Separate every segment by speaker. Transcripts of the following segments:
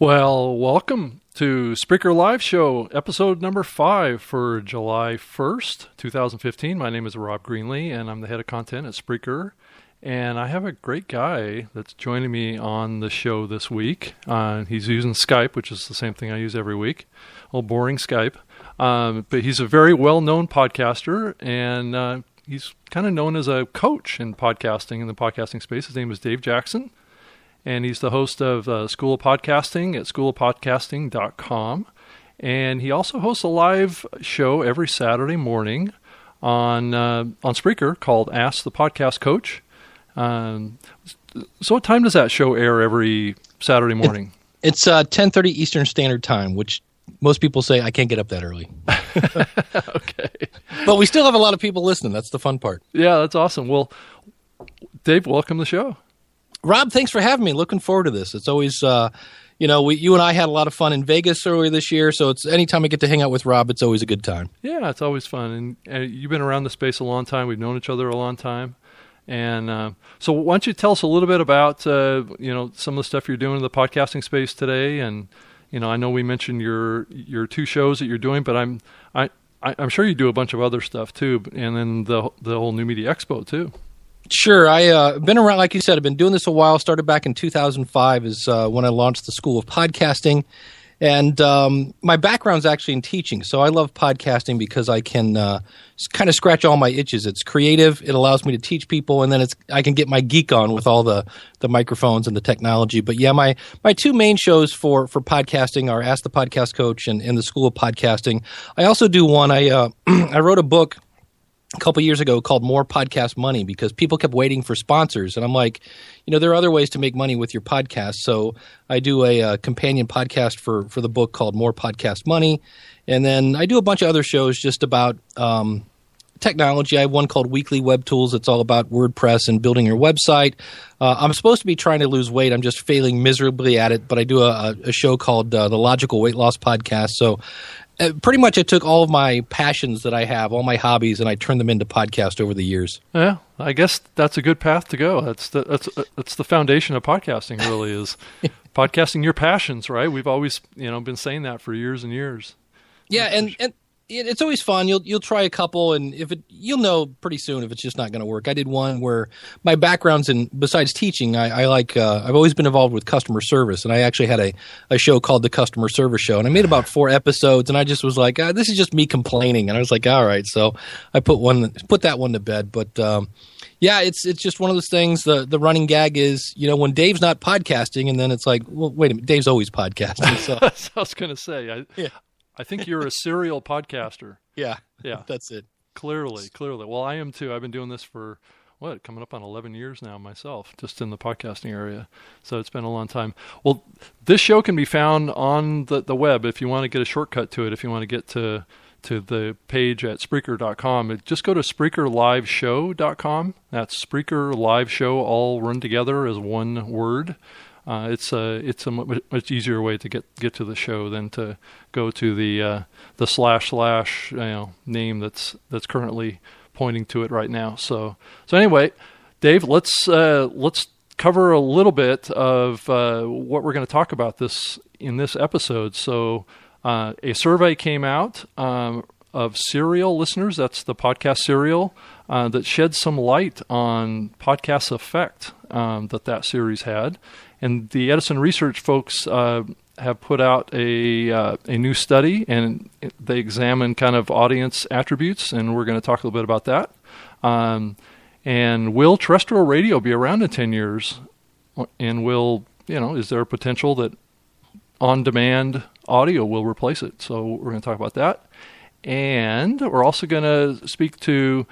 Speaker 1: Well, welcome to Spreaker Live Show, episode number five for July 1st, 2015. My name is Rob Greenlee, and I'm the head of content at Spreaker. And I have a great guy that's joining me on the show this week. Uh, he's using Skype, which is the same thing I use every week. Old boring Skype. Um, but he's a very well known podcaster, and uh, he's kind of known as a coach in podcasting in the podcasting space. His name is Dave Jackson and he's the host of uh, School of Podcasting at schoolofpodcasting.com. And he also hosts a live show every Saturday morning on uh, on Spreaker called Ask the Podcast Coach. Um, so, what time does that show air every Saturday morning?
Speaker 2: It's uh, 10:30 Eastern Standard Time, which most people say I can't get up that early.
Speaker 1: okay,
Speaker 2: but we still have a lot of people listening. That's the fun part.
Speaker 1: Yeah, that's awesome. Well, Dave, welcome to the show.
Speaker 2: Rob, thanks for having me. Looking forward to this. It's always, uh, you know, we, you and I had a lot of fun in Vegas earlier this year. So it's anytime I get to hang out with Rob, it's always a good time.
Speaker 1: Yeah, it's always fun. And, and you've been around the space a long time. We've known each other a long time. And uh, so, why don't you tell us a little bit about uh, you know some of the stuff you're doing in the podcasting space today? And you know, I know we mentioned your your two shows that you're doing, but I'm I, I am sure you do a bunch of other stuff too, and then the the whole New Media Expo too.
Speaker 2: Sure, I uh, been around. Like you said, I've been doing this a while. Started back in 2005 is uh, when I launched the School of Podcasting, and um, my background's actually in teaching. So I love podcasting because I can uh, kind of scratch all my itches. It's creative. It allows me to teach people, and then it's I can get my geek on with all the the microphones and the technology. But yeah, my my two main shows for for podcasting are Ask the Podcast Coach and, and the School of Podcasting. I also do one. I uh, I wrote a book a couple years ago called More Podcast Money because people kept waiting for sponsors. And I'm like, you know, there are other ways to make money with your podcast. So I do a, a, companion podcast for, for the book called More Podcast Money. And then I do a bunch of other shows just about um, technology. I have one called Weekly Web Tools. It's all about WordPress and building your website. Uh, I'm supposed to be trying to lose weight. I'm just failing miserably at it. But I do a, a show called uh, the Logical Weight Loss Podcast. So uh, pretty much I took all of my passions that I have, all my hobbies, and I turned them into podcast over the years.
Speaker 1: Yeah, I guess that's a good path to go. That's the, that's that's the foundation of podcasting. Really is podcasting your passions, right? We've always you know been saying that for years and years.
Speaker 2: Yeah, and and it's always fun. You'll you'll try a couple, and if it you'll know pretty soon if it's just not going to work. I did one where my background's in besides teaching, I, I like uh, I've always been involved with customer service, and I actually had a, a show called the Customer Service Show, and I made about four episodes, and I just was like, ah, this is just me complaining, and I was like, all right, so I put one put that one to bed, but. Um, yeah, it's it's just one of those things. The the running gag is, you know, when Dave's not podcasting, and then it's like, well, wait a minute, Dave's always podcasting. So
Speaker 1: I was going to say, I, yeah. I think you're a serial podcaster.
Speaker 2: Yeah.
Speaker 1: Yeah.
Speaker 2: That's it.
Speaker 1: Clearly, clearly. Well, I am too. I've been doing this for what, coming up on 11 years now myself, just in the podcasting area. So it's been a long time. Well, this show can be found on the, the web if you want to get a shortcut to it, if you want to get to to the page at Spreaker.com. Just go to SpreakerLiveShow.com. That's Spreaker Live Show, all run together as one word. Uh, it's a it's a much easier way to get get to the show than to go to the uh, the slash slash you know name that's that's currently pointing to it right now. So so anyway, Dave, let's uh, let's cover a little bit of uh, what we're going to talk about this in this episode. So uh, a survey came out um, of Serial listeners. That's the podcast Serial. Uh, that shed some light on podcast effect um, that that series had. And the Edison Research folks uh, have put out a uh, a new study, and they examine kind of audience attributes, and we're going to talk a little bit about that. Um, and will terrestrial radio be around in ten years? And will you know? Is there a potential that on-demand audio will replace it? So we're going to talk about that, and we're also going to speak to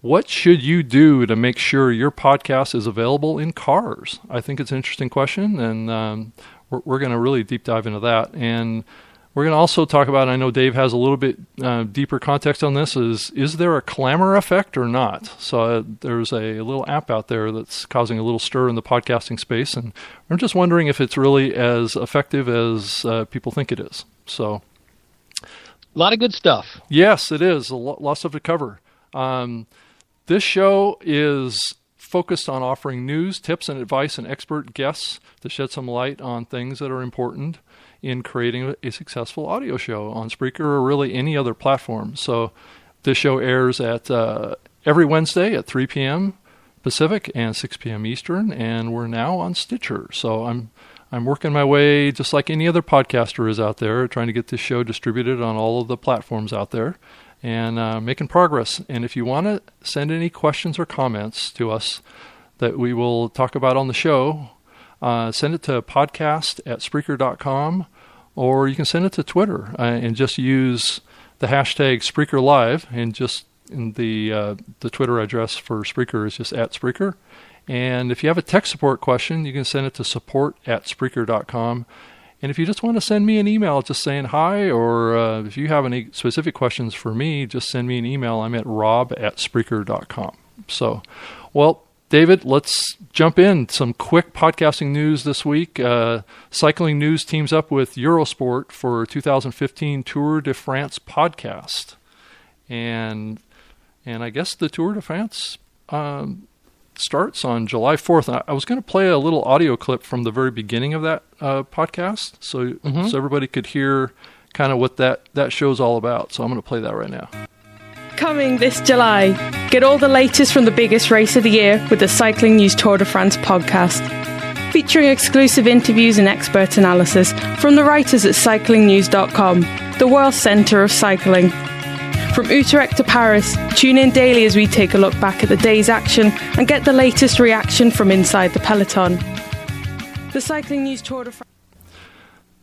Speaker 1: what should you do to make sure your podcast is available in cars? I think it's an interesting question, and um, we're, we're going to really deep dive into that. And we're going to also talk about. I know Dave has a little bit uh, deeper context on this. Is is there a Clammr effect or not? So uh, there's a, little app out there that's causing a little stir in the podcasting space, and I'm just wondering if it's really as effective as uh, people think it is. So.
Speaker 2: A lot of good stuff.
Speaker 1: Yes, it is. A lot, of stuff to cover. Um, this show is focused on offering news, tips, and advice and expert guests to shed some light on things that are important in creating a successful audio show on Spreaker or really any other platform. So this show airs at uh, every Wednesday at 3 p.m. Pacific and 6 p.m. Eastern, and we're now on Stitcher. So I'm I'm working my way just like any other podcaster is out there, trying to get this show distributed on all of the platforms out there and uh, making progress. And if you want to send any questions or comments to us that we will talk about on the show, uh, send it to podcast at Spreaker.com or you can send it to Twitter uh, and just use the hashtag Spreaker Live and just the uh, the Twitter address for Spreaker is just at Spreaker. And if you have a tech support question, you can send it to support at Spreaker.com. And if you just want to send me an email just saying hi, or uh, if you have any specific questions for me, just send me an email. I'm at rob at Spreaker.com. So, well, David, let's jump in. Some quick podcasting news this week. Uh, Cycling News teams up with Eurosport for 2015 Tour de France podcast. And and I guess the Tour de France um, starts on July 4th. I, I was going to play a little audio clip from the very beginning of that uh, podcast, so mm-hmm. so everybody could hear kind of what that that show's all about. So I'm going to play that right now.
Speaker 3: Coming this July, get all the latest from the biggest race of the year with the Cycling News Tour de France podcast. Featuring exclusive interviews and expert analysis from the writers at cyclingnews.com, the world centre of cycling. From Utrecht to Paris, tune in daily as we take a look back at the day's action and get the latest reaction from inside the peloton. The Cycling News Tour de France.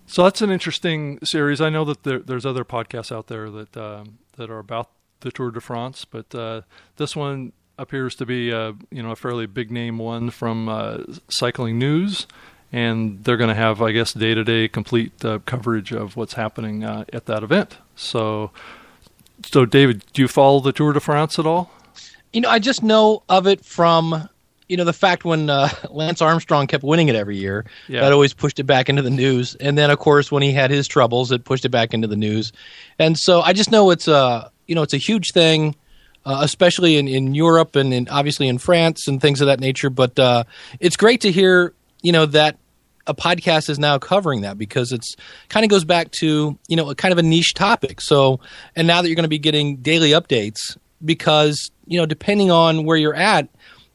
Speaker 1: So that's an interesting series. I know that there, there's other podcasts out there that um, that are about the Tour de France, but uh, this one appears to be a, you know a fairly big name one from uh, Cycling News, and they're going to have, I guess, day to day complete uh, coverage of what's happening uh, at that event. So so, David, do you follow the Tour de France at all?
Speaker 2: You know, I just know of it from you know the fact when uh, Lance Armstrong kept winning it every year, yeah. that always pushed it back into the news. And then, of course, when he had his troubles, it pushed it back into the news. And so, I just know it's a you know it's a huge thing, uh, especially in, in Europe and in, obviously in France and things of that nature. But uh, it's great to hear you know that a podcast is now covering that because it's kind of goes back to you know a kind of a niche topic. So, and now that you're going to be getting daily updates because you know depending on where you're at,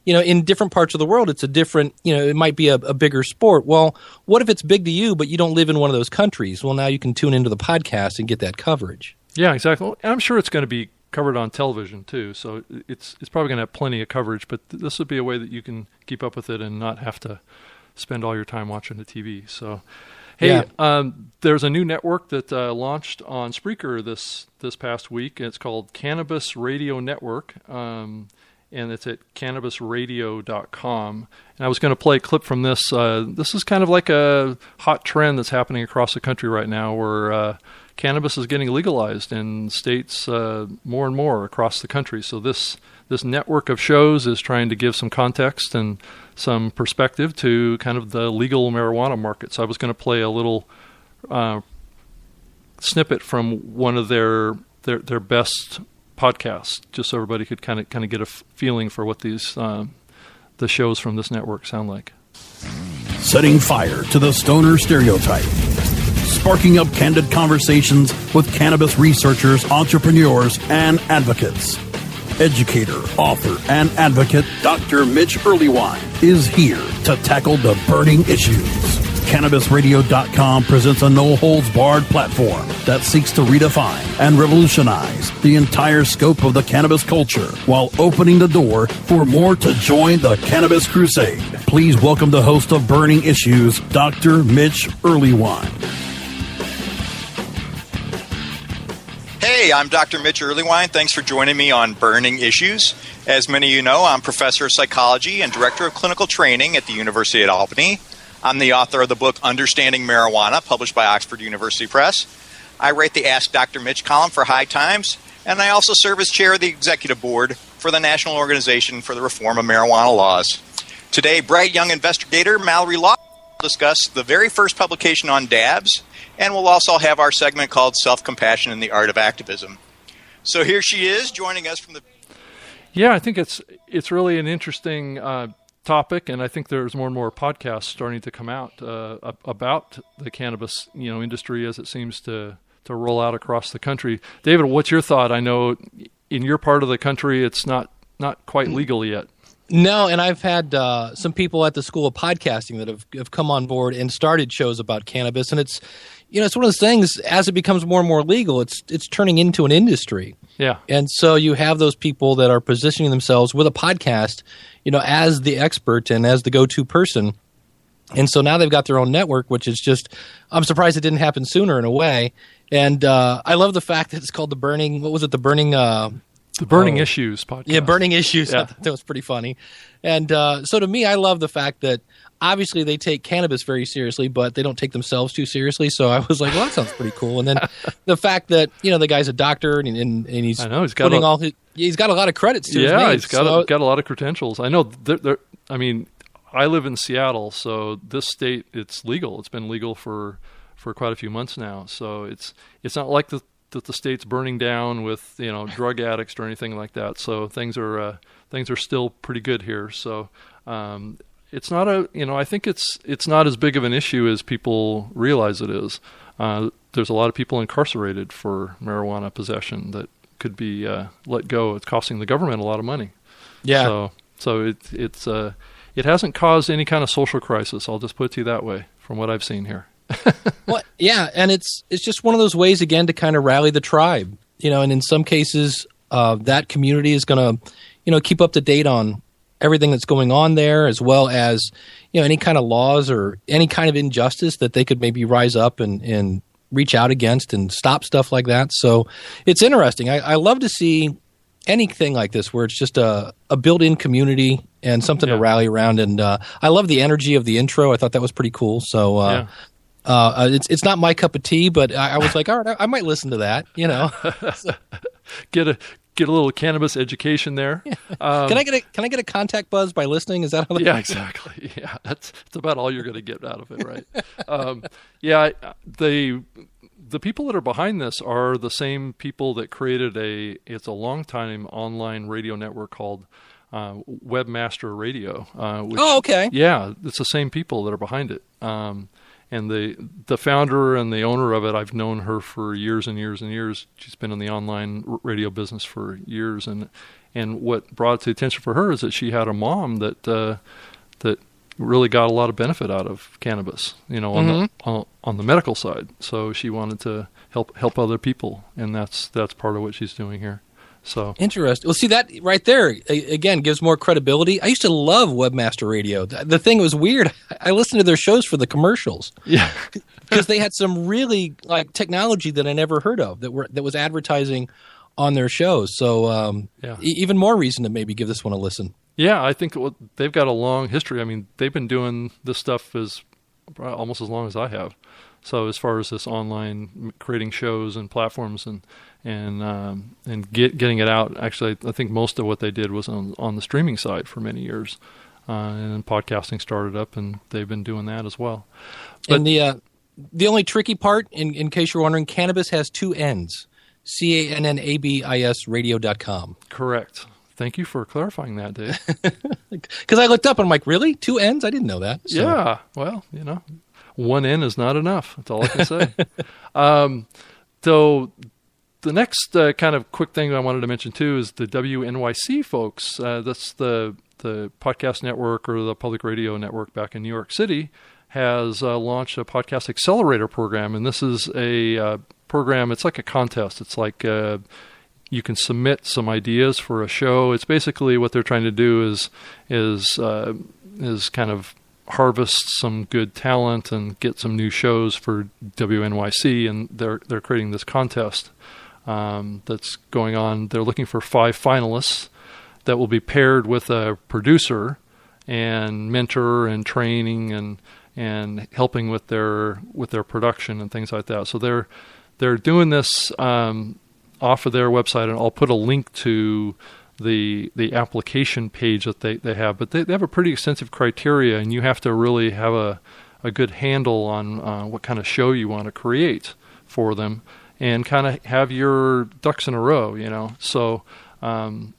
Speaker 2: you know in different parts of the world it's a different you know it might be a, a bigger sport. Well, what if it's big to you but you don't live in one of those countries? Well, now you can tune into the podcast and get that coverage.
Speaker 1: Yeah, exactly. I'm sure it's going to be covered on television too, so it's it's probably going to have plenty of coverage. But this would be a way that you can keep up with it and not have to spend all your time watching the TV. So, hey, yeah. um, there's a new network that uh, launched on Spreaker this this past week. It's called Cannabis Radio Network. Um, and it's at cannabisradio.com. And I was going to play a clip from this. Uh, this is kind of like a hot trend that's happening across the country right now where uh, cannabis is getting legalized in states uh, more and more across the country. So this this network of shows is trying to give some context and some perspective to kind of the legal marijuana market. So I was going to play a little uh, snippet from one of their their their best podcasts, just so everybody could kind of kind of get a f- feeling for what these um, the shows from this network sound like.
Speaker 4: Setting fire to the stoner stereotype. Sparking up candid conversations with cannabis researchers, entrepreneurs, and advocates educator, author, and advocate Dr. Mitch Earleywine is here to tackle the burning issues. CannabisRadio.com presents a no holds barred platform that seeks to redefine and revolutionize the entire scope of the cannabis culture while opening the door for more to join the cannabis crusade. Please welcome the host of Burning Issues, Dr. Mitch Earleywine.
Speaker 5: Hey, I'm Dr. Mitch Earleywine. Thanks for joining me on Burning Issues. As many of you know, I'm professor of psychology and director of clinical training at the University of Albany. I'm the author of the book Understanding Marijuana, published by Oxford University Press. I write the Ask Dr. Mitch column for High Times, and I also serve as chair of the executive board for the National Organization for the Reform of Marijuana Laws. Today, bright young investigator Mallory Law discuss the very first publication on dabs and we'll also have our segment called Self Compassion and the Art of Activism. So here she is joining us from the.
Speaker 1: Yeah, I think it's it's really an interesting uh, topic, and I think there's more and more podcasts starting to come out uh, about the cannabis you know industry as it seems to to roll out across the country. David, what's your thought? I know in your part of the country, it's not not quite legal yet.
Speaker 2: No, and I've had uh, some people at the School of Podcasting that have, have come on board and started shows about cannabis, and it's you know it's one of those things. As it becomes more and more legal, it's it's turning into an industry.
Speaker 1: Yeah,
Speaker 2: and so you have those people that are positioning themselves with a podcast, you know, as the expert and as the go-to person. And so now they've got their own network, which is just, I'm surprised it didn't happen sooner in a way. And uh, I love the fact that it's called the Burning, what was it, the Burning uh,
Speaker 1: the Burning oh. Issues podcast.
Speaker 2: Yeah, Burning Issues. Yeah. that was pretty funny. And uh, so to me, I love the fact that obviously they take cannabis very seriously, but they don't take themselves too seriously. So I was like, well, that sounds pretty cool. And then the fact that you know the guy's a doctor and and, and he's I know he's got putting a, all his he's got a lot of credits to
Speaker 1: yeah,
Speaker 2: name.
Speaker 1: he's got so, a, got a lot of credentials. I know. They're, they're, I mean, I live in Seattle, so this state it's legal. It's been legal for for quite a few months now. So it's it's not like the that the state's burning down with you know drug addicts or anything like that. So things are uh, things are still pretty good here. So um, it's not a you know I think it's it's not as big of an issue as people realize it is. Uh, there's a lot of people incarcerated for marijuana possession that could be uh, let go. It's costing the government a lot of money.
Speaker 2: Yeah.
Speaker 1: So so it it's uh, it hasn't caused any kind of social crisis. I'll just put it to you that way from what I've seen here.
Speaker 2: well, yeah, and it's it's just one of those ways again to kind of rally the tribe, you know. And in some cases, uh, that community is going to, you know, keep up to date on everything that's going on there, as well as you know any kind of laws or any kind of injustice that they could maybe rise up and and reach out against and stop stuff like that. So it's interesting. I, I love to see anything like this where it's just a, a built-in community and something yeah. to rally around and uh, i love the energy of the intro i thought that was pretty cool so uh, yeah. Uh, uh, it's it's not my cup of tea, but I, I was like, all right, I, I, might listen to that. You know,
Speaker 1: get a get a little cannabis education there.
Speaker 2: Um, can I get a can I get a contact buzz by listening? Is that how?
Speaker 1: Yeah, exactly. Yeah, that's that's about all you're going to get out of it, right? um, yeah, the the people that are behind this are the same people that created a it's a long time online radio network called uh, Webmaster Radio. Uh, which,
Speaker 2: oh, okay.
Speaker 1: Yeah, it's the same people that are behind it. Um, and the the founder and the owner of it, I've known her for years and years and years. She's been in the online radio business for years, and and what brought it to attention for her is that she had a mom that uh, that really got a lot of benefit out of cannabis, you know, on mm-hmm. the on, on the medical side. So she wanted to help help other people, and that's that's part of what she's doing here. So
Speaker 2: interesting. Well, see that right there again gives more credibility. I used to love Webmaster Radio. The thing was weird. I listened to their shows for the commercials.
Speaker 1: Yeah,
Speaker 2: because they had some really like technology that I never heard of that were that was advertising on their shows. So um, yeah. E- even more reason to maybe give this one a listen.
Speaker 1: Yeah, I think they've got a long history. I mean, they've been doing this stuff as almost as long as I have. So as far as this online creating shows and platforms and and um, and get, getting it out, actually, I think most of what they did was on on the streaming side for many years, uh, and then podcasting started up, and they've been doing that as well.
Speaker 2: But and the uh, the only tricky part, in in case you're wondering, cannabis has two N's. C A N N A B I S radio.com.
Speaker 1: Correct. Thank you for clarifying that, Dave.
Speaker 2: Because I looked up and I'm like, really? Two N's? I didn't know that.
Speaker 1: So. Yeah. Well, you know, one N is not enough. That's all I can say. um, so the next uh, kind of quick thing I wanted to mention too is the WNYC folks. Uh, that's the the podcast network or the public radio network back in New York City has uh, launched a podcast accelerator program, and this is a uh, program. It's like a contest. It's like uh, you can submit some ideas for a show. It's basically what they're trying to do is is uh, is kind of harvest some good talent and get some new shows for WNYC, and they're they're creating this contest um, that's going on. They're looking for five finalists that will be paired with a producer and mentor and training and and helping with their with their production and things like that. So they're they're doing this um, off of their website, and I'll put a link to the the application page that they, they have. But they, they have a pretty extensive criteria, and you have to really have a a good handle on uh, what kind of show you want to create for them, and kind of have your ducks in a row. You know, so. Um,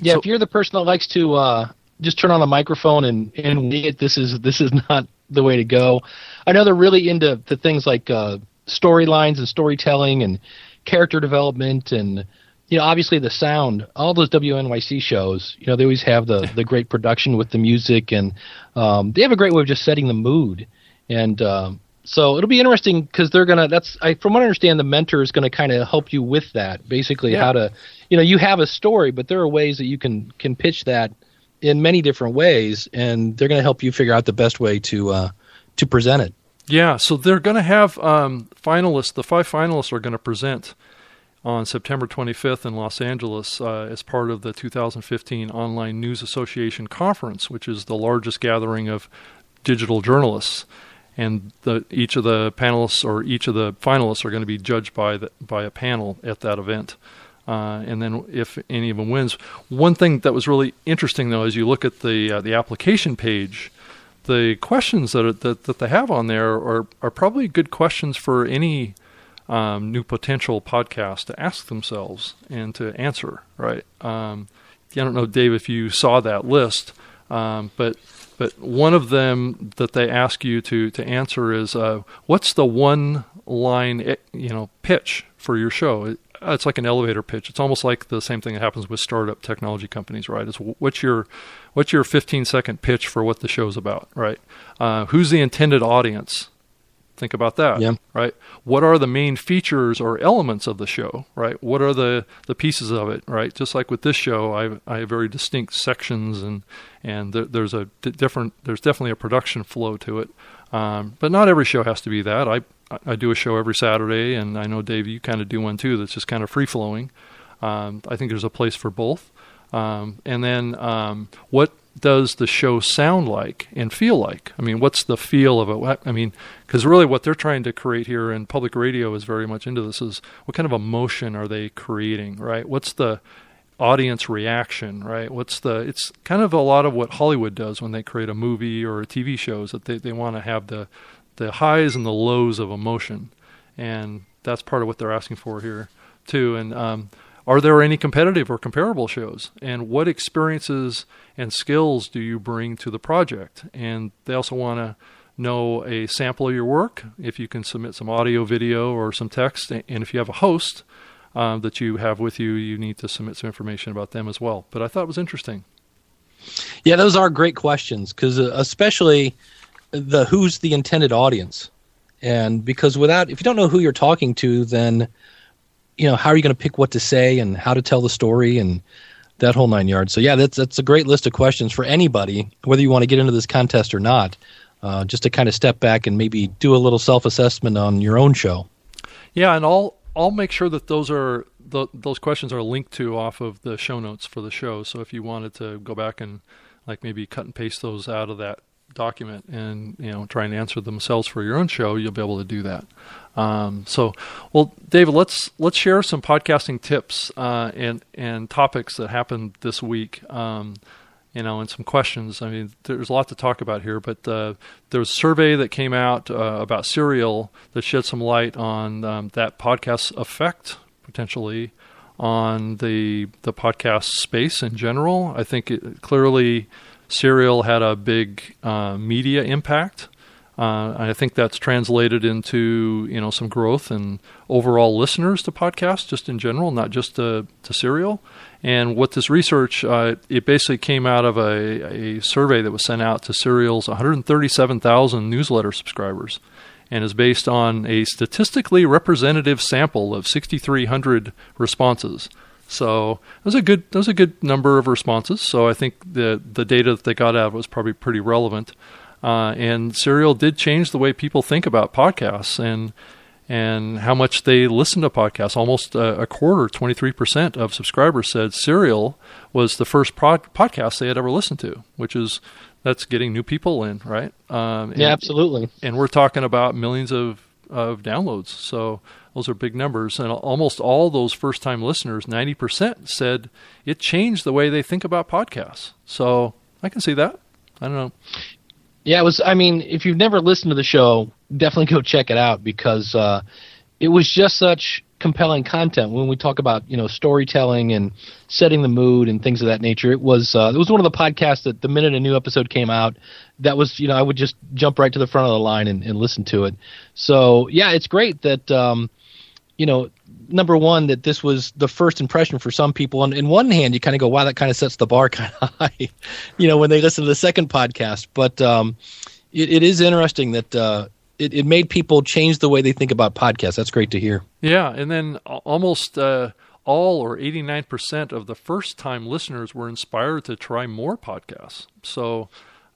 Speaker 2: Yeah, so, if you're the person that likes to uh, just turn on a microphone and and wing it, this is this is not the way to go. I know they're really into the things like uh, storylines and storytelling and character development and you know obviously the sound. All those WNYC shows, you know, they always have the the great production with the music and um, they have a great way of just setting the mood and. Um, so it'll be interesting because they're gonna. That's I, from what I understand, the mentor is gonna kind of help you with that. Basically, yeah. how to, you know, you have a story, but there are ways that you can can pitch that in many different ways, and they're going to help you figure out the best way to uh, to present it.
Speaker 1: Yeah, so they're going to have um, finalists. The five finalists are going to present on September 25th in Los Angeles uh, as part of the 2015 Online News Association Conference, which is the largest gathering of digital journalists. And the, each of the panelists or each of the finalists are going to be judged by the, by a panel at that event. Uh, and then if any of them wins, one thing that was really interesting though, as you look at the uh, the application page, the questions that, are, that that they have on there are are probably good questions for any um, new potential podcast to ask themselves and to answer. Right? Um, I don't know, Dave, if you saw that list, um, but but one of them that they ask you to to answer is uh, what's the one line eh, you know pitch for your show uh, it's like an elevator pitch. It's almost like the same thing that happens with startup technology companies, right? It's what's your what's your 15 second pitch for what the show's about, right? Uh, who's the intended audience? Think about that, yeah. right? What are the main features or elements of the show, right? What are the, the pieces of it, right? Just like with this show, I, I have very distinct sections and and there, there's a different there's definitely a production flow to it, um, but not every show has to be that. I I do a show every Saturday, and I know Dave, you kind of do one too. That's just kind of free flowing. Um, I think there's a place for both. Um, and then, um, what does the show sound like and feel like? I mean, what's the feel of it? I mean, because really, what they're trying to create here, and public radio is very much into this, is what kind of emotion are they creating? Right? What's the audience reaction? Right? What's the? It's kind of a lot of what Hollywood does when they create a movie or a TV show. Is that they they want to have the the highs and the lows of emotion, and that's part of what they're asking for here too. And um, are there any competitive or comparable shows? And what experiences and skills do you bring to the project? And they also want to know a sample of your work, if you can submit some audio, video, or some text. And if you have a host uh, that you have with you, you need to submit some information about them as well. But I thought it was interesting.
Speaker 2: Yeah, those are great questions because, uh, especially the who's the intended audience and because without if you don't know who you're talking to then you know how are you going to pick what to say and how to tell the story and that whole nine yards. So yeah that's that's a great list of questions for anybody whether you want to get into this contest or not uh, just to kind of step back and maybe do a little self-assessment on your own show.
Speaker 1: Yeah and i'll i'll make sure that those are the, those questions are linked to off of the show notes for the show. So if you wanted to go back and like maybe cut and paste those out of that document and you know try and answer themselves for your own show, you'll be able to do that. Um, so, well, David, let's let's share some podcasting tips uh, and and topics that happened this week. Um, you know, and some questions. I mean, there's a lot to talk about here, but uh, there was a survey that came out uh, about Serial that shed some light on um, that podcast effect potentially on the the podcast space in general. I think it clearly Serial had a big uh, media impact. Uh, I think that's translated into you know some growth and overall listeners to podcasts just in general, not just to, to Serial. And what this research, uh, it basically came out of a, a survey that was sent out to Serial's 137,000 newsletter subscribers, and is based on a statistically representative sample of 6,300 responses. So it was a good that was a good number of responses. So I think the the data that they got out was probably pretty relevant. Uh, and Serial did change the way people think about podcasts and and how much they listen to podcasts. Almost a, a quarter, twenty three percent of subscribers said Serial was the first pod, podcast they had ever listened to, which is that's getting new people in, right?
Speaker 2: Um, yeah, absolutely.
Speaker 1: And we're talking about millions of of downloads. So those are big numbers. And almost all those first time listeners, 90%, said it changed the way they think about podcasts. So I can see that. I don't know.
Speaker 2: Yeah, it was. I mean, if you've never listened to the show, definitely go check it out because uh, it was just such compelling content when we talk about you know storytelling and setting the mood and things of that nature. It was uh, it was one of the podcasts that the minute a new episode came out, that was you know I would just jump right to the front of the line and, and listen to it. So yeah, it's great that um, you know number one that this was the first impression for some people. And in one hand, you kind of go, wow, that kind of sets the bar kind of high, you know, when they listen to the second podcast. But um, it, it is interesting that. Uh, it, it made people change the way they think about podcasts. That's great to hear.
Speaker 1: Yeah, and then almost uh, all or 89% of the first time listeners were inspired to try more podcasts. So,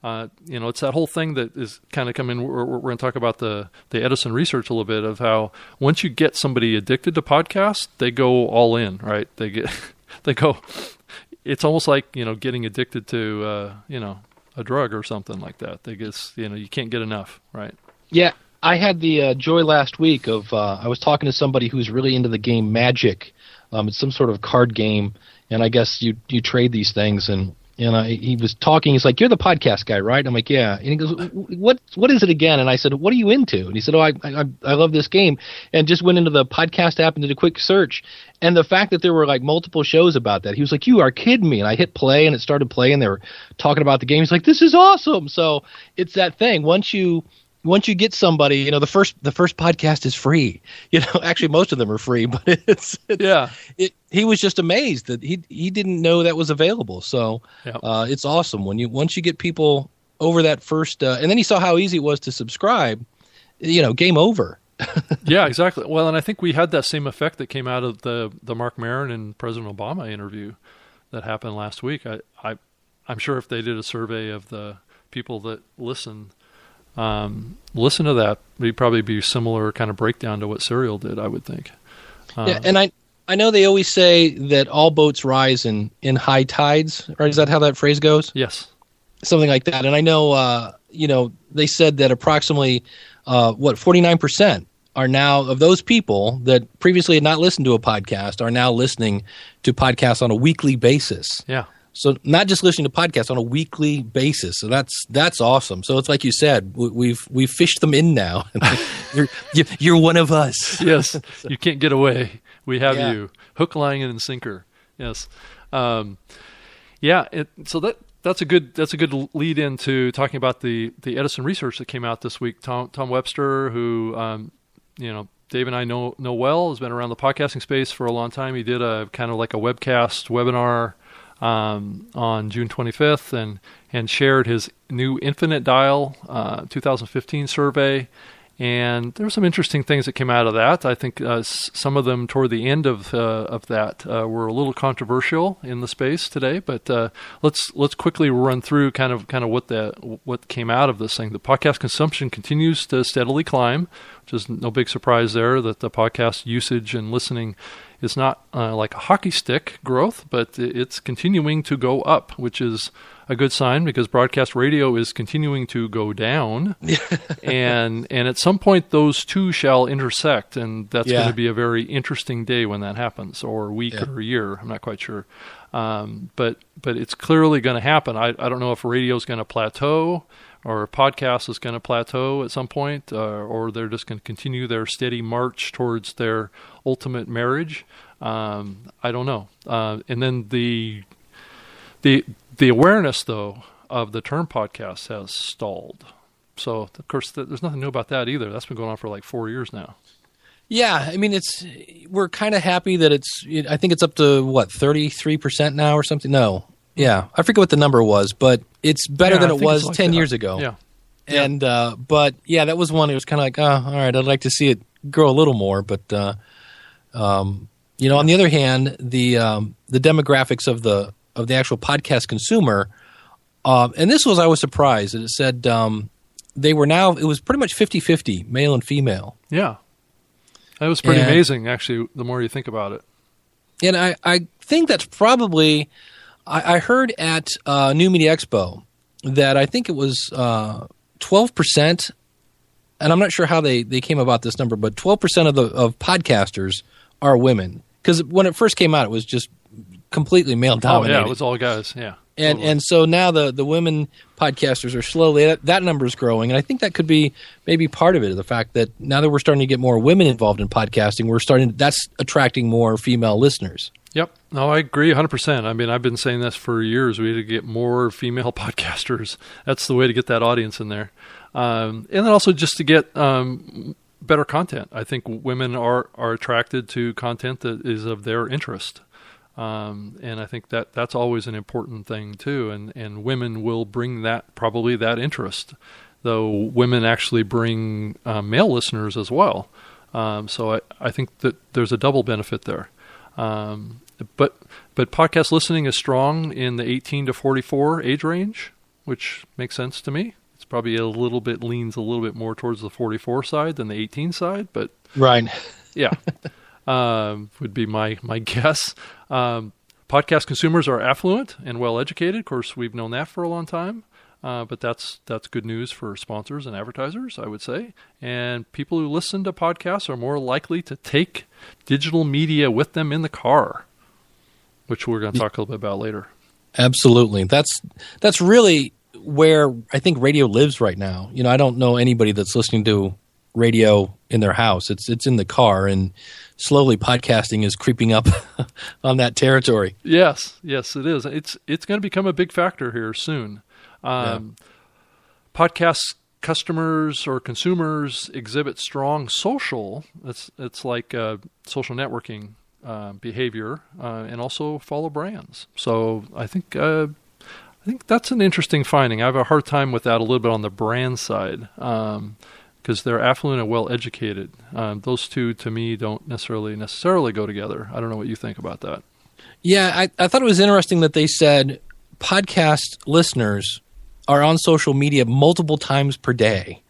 Speaker 1: uh, you know, it's that whole thing that is kind of coming. We're, we're going to talk about the, the Edison research a little bit of how once you get somebody addicted to podcasts, they go all in, right? They get, they go, it's almost like, you know, getting addicted to, uh, you know, a drug or something like that. They guess, you know, you can't get enough, right?
Speaker 2: Yeah, I had the uh, joy last week of uh, I was talking to somebody who's really into the game Magic. Um, it's some sort of card game, and I guess you you trade these things. And and I, he was talking. He's like, "You're the podcast guy, right?" I'm like, "Yeah." And he goes, "What what is it again?" And I said, "What are you into?" And he said, "Oh, I I, I love this game," and just went into the podcast app and did a quick search. And the fact that there were like multiple shows about that, he was like, "You are kidding me!" And I hit play, and it started playing. They were talking about the game. He's like, "This is awesome!" So it's that thing. Once you once you get somebody, you know, the first the first podcast is free. You know, actually most of them are free, but it's, it's
Speaker 1: yeah.
Speaker 2: It, he was just amazed that he he didn't know that was available. So uh, it's awesome when you once you get people over that first, uh, and then he saw how easy it was to subscribe. You know, game over.
Speaker 1: yeah, exactly. Well, and I think we had that same effect that came out of the the Marc Maron and President Obama interview that happened last week. I, I I'm sure if they did a survey of the people that listen um, listen to that. It'd probably be similar kind of breakdown to what Serial did, I would think.
Speaker 2: Uh, yeah, and I I know they always say that all boats rise in in high tides. Right? Is that how that phrase goes?
Speaker 1: Yes,
Speaker 2: something like that. And I know uh, you know they said that approximately uh, what forty nine percent are now of those people that previously had not listened to a podcast are now listening to podcasts on a weekly basis.
Speaker 1: Yeah.
Speaker 2: So not just listening to podcasts on a weekly basis. So that's that's awesome. So it's like you said, we've we've fished them in now. you're, you're one of us.
Speaker 1: yes, you can't get away. We have yeah. you hook, line, and sinker. Yes, um, yeah. It, so that that's a good that's a good lead into talking about the the Edison research that came out this week. Tom Tom Webster, who um, you know Dave and I know know well, has been around the podcasting space for a long time. He did a kind of like a webcast webinar um, on June 25th and, and shared his new Infinite Dial uh, 2015 survey. And there were some interesting things that came out of that. I think uh, some of them toward the end of uh, of that uh, were a little controversial in the space today. But uh, let's let's quickly run through kind of kind of what that what came out of this thing. The podcast consumption continues to steadily climb, is no big surprise there. That the podcast usage and listening is not uh, like a hockey stick growth, but it's continuing to go up, which is a good sign because broadcast radio is continuing to go down, and and at some point those two shall intersect, and that's yeah. going to be a very interesting day when that happens, or week yeah. or year. I'm not quite sure, um, but but it's clearly going to happen. I I don't know if radio is going to plateau or podcast is going to plateau at some point, uh, or they're just going to continue their steady march towards their ultimate marriage. Um, I don't know. Uh, and then the the the awareness though of the term podcast has stalled. So of course th- there's nothing new about that either. That's been going on for like four years now.
Speaker 2: Yeah, I mean it's we're kind of happy that it's. I think it's up to what thirty three percent now or something. No, yeah, I forget what the number was, but it's better yeah, than it was like ten that. years ago.
Speaker 1: Yeah,
Speaker 2: and uh, but yeah, that was one. It was kind of like, oh, all right, I'd like to see it grow a little more, but uh, um, you know, on the other hand, the um, the demographics of the of the actual podcast consumer, uh, and this was I was surprised that it said um, they were now it was pretty much 50-50, male and female.
Speaker 1: Yeah, that was pretty and, amazing. Actually, the more you think about it,
Speaker 2: and I I think that's probably I, I heard at uh, New Media Expo that I think it was uh, twelve percent, and I'm not sure how they, they came about this number, but twelve percent of the of podcasters are women. Because when it first came out, it was just completely male dominated.
Speaker 1: Oh yeah, it was all guys. Yeah.
Speaker 2: And
Speaker 1: Totally.
Speaker 2: and so now the the women podcasters are slowly that, that number is growing, and I think that could be maybe part of it. The fact that now that we're starting to get more women involved in podcasting, we're starting that's attracting more female listeners.
Speaker 1: No, I agree 100%. I mean, I've been saying this for years. We need to get more female podcasters. That's the way to get that audience in there. Um, and then also just to get um, better content. I think women are, are attracted to content that is of their interest. Um, and I think that that's always an important thing too. And, and women will bring that, probably that interest, though women actually bring uh, male listeners as well. Um, so I, I think that there's a double benefit there. Um, but but podcast listening is strong in the 18 to 44 age range, which makes sense to me. It's probably a little bit leans a little bit more towards the 44 side than the 18 side, but
Speaker 2: Right.
Speaker 1: yeah, um, would be my my guess. Um, podcast consumers are affluent and well educated. Of course, we've known that for a long time. Uh, but that's that's good news for sponsors and advertisers, I would say. And people who listen to podcasts are more likely to take digital media with them in the car, which we're going to talk a little bit about later.
Speaker 2: Absolutely. That's that's really where I think radio lives right now. You know, I don't know anybody that's listening to radio in their house. It's it's in the car and slowly podcasting is creeping up on that territory.
Speaker 1: Yes, yes, it is. It's it's going to become a big factor here soon. Um, Podcast customers or consumers exhibit strong social. It's it's like uh, social networking uh, behavior, uh, and also follow brands. So I think uh, I think that's an interesting finding. I have a hard time with that a little bit on the brand side. because they're affluent and well educated. Um, those two, to me, don't necessarily necessarily go together. I don't know what you think about that.
Speaker 2: Yeah, I, I thought it was interesting that they said podcast listeners are on social media multiple times per day.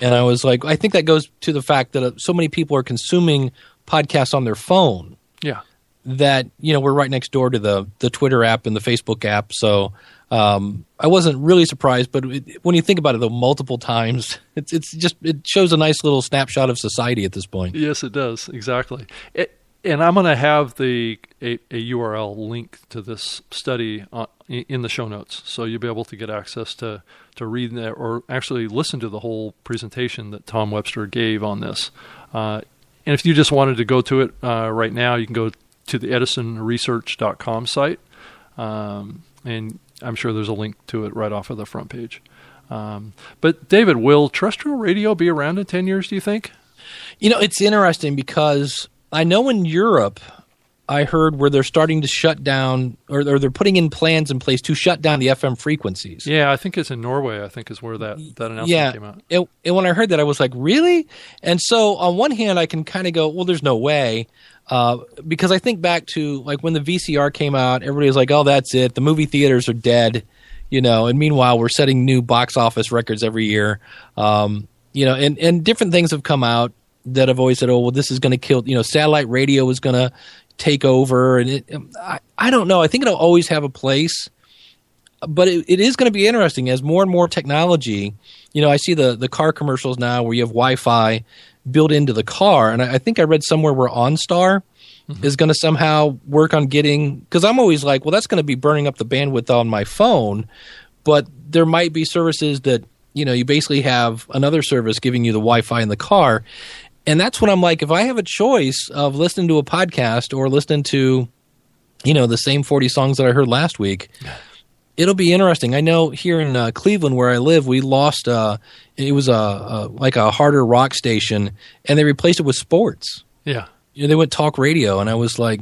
Speaker 2: And I was like, I think that goes to the fact that uh, so many people are consuming podcasts on their phone
Speaker 1: Yeah,
Speaker 2: that you know we're right next door to the the Twitter app and the Facebook app. So um, I wasn't really surprised, but it, when you think about it, though, multiple times, it's it's just it shows a nice little snapshot of society at this point.
Speaker 1: yes, it does exactly. It, and I'm going to have the a, a URL link to this study uh, in the show notes, so you'll be able to get access to to read that or actually listen to the whole presentation that Tom Webster gave on this. Uh, and if you just wanted to go to it uh, right now, you can go to the EdisonResearch.com site, um, and I'm sure there's a link to it right off of the front page. Um, but David, will terrestrial radio be around in 10 years? Do you think?
Speaker 2: You know, it's interesting because I know in Europe, I heard where they're starting to shut down, or, or they're putting in plans in place to shut down the FM frequencies.
Speaker 1: Yeah, I think it's in Norway. I think is where that that announcement
Speaker 2: yeah.
Speaker 1: came out.
Speaker 2: And, and when I heard that, I was like, really? And so on one hand, I can kind of go, well, there's no way. Uh, because I think back to like when the VCR came out, everybody was like, oh, that's it. The movie theaters are dead. You know, and meanwhile, we're setting new box office records every year. Um, you know, and, and different things have come out that have always said, oh, well, this is going to kill, you know, satellite radio is going to take over. And it, um, I, I don't know. I think it'll always have a place but it, it is going to be interesting as more and more technology. You know, I see the the car commercials now where you have Wi-Fi built into the car, and I, I think I read somewhere where OnStar mm-hmm. is going to somehow work on getting. Because I'm always like, well, that's going to be burning up the bandwidth on my phone, but there might be services that you know you basically have another service giving you the Wi-Fi in the car, and that's when I'm like, if I have a choice of listening to a podcast or listening to, you know, the same 40 songs that I heard last week it'll be interesting. I know here in uh, Cleveland, where I live, we lost. Uh, it was a, a like a harder rock station, and they replaced it with sports.
Speaker 1: Yeah,
Speaker 2: You know, they went talk radio, and I was like,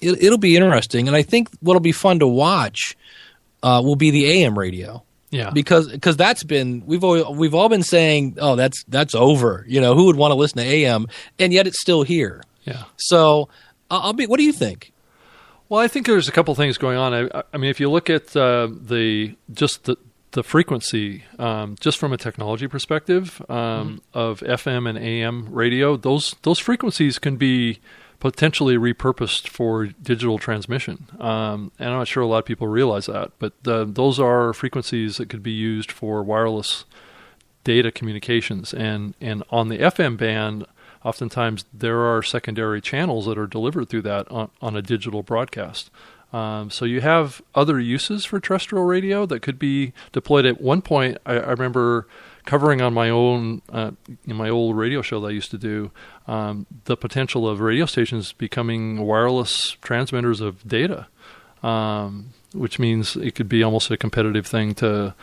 Speaker 2: it, it'll be interesting. And I think what'll be fun to watch uh, will be the AM radio
Speaker 1: yeah,
Speaker 2: because because that's been we've all, we've all been saying, oh, that's that's over. You know, who would want to listen to AM, and yet it's still here.
Speaker 1: yeah.
Speaker 2: So I'll be. What do you think?
Speaker 1: Well, I think there's a couple things going on. I, I mean, if you look at uh, the just the the frequency, um, just from a technology perspective um, of FM and AM radio, those those frequencies can be potentially repurposed for digital transmission. Um, and I'm not sure a lot of people realize that, but uh, those are frequencies that could be used for wireless data communications. And and on the FM band, oftentimes there are secondary channels that are delivered through that on, on a digital broadcast. Um, so you have other uses for terrestrial radio that could be deployed. At one point, I, I remember covering on my own uh, in my old radio show that I used to do um, the potential of radio stations becoming wireless transmitters of data, um, which means it could be almost a competitive thing to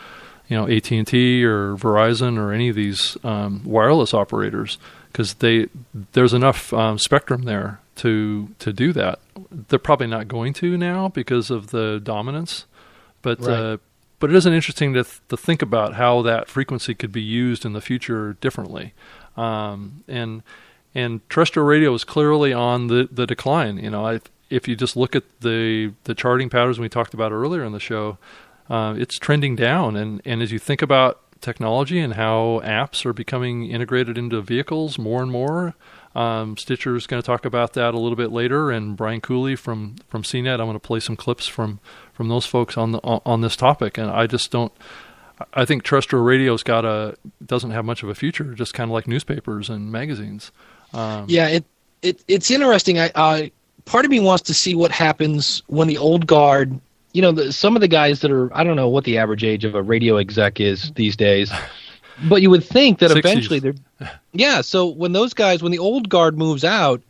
Speaker 1: you know AT and T or Verizon or any of these um, wireless operators because they there's enough um, spectrum there to to do that. They're probably not going to now because of the dominance, but
Speaker 2: Right.
Speaker 1: uh, but it is an interesting to th- to think about how that frequency could be used in the future differently, um, and and terrestrial radio is clearly on the the decline. You know, I, if you just look at the the charting patterns we talked about earlier in the show, uh, it's trending down. And and as you think about technology and how apps are becoming integrated into vehicles more and more. Um, Stitcher is going to talk about that a little bit later, and Brian Cooley from from CNET. I'm going to play some clips from from those folks on the on, this topic, and I just don't. I think terrestrial radio's got a doesn't have much of a future, just kind of like newspapers and magazines. Um,
Speaker 2: Yeah, it, it it's interesting. I, I part of me wants to see what happens when the old guard. You know, the, some of the guys that are I don't know what the average age of a radio exec is these days, but you would think that
Speaker 1: 60s.
Speaker 2: eventually they're. Yeah, so when those guys, when the old guard moves out,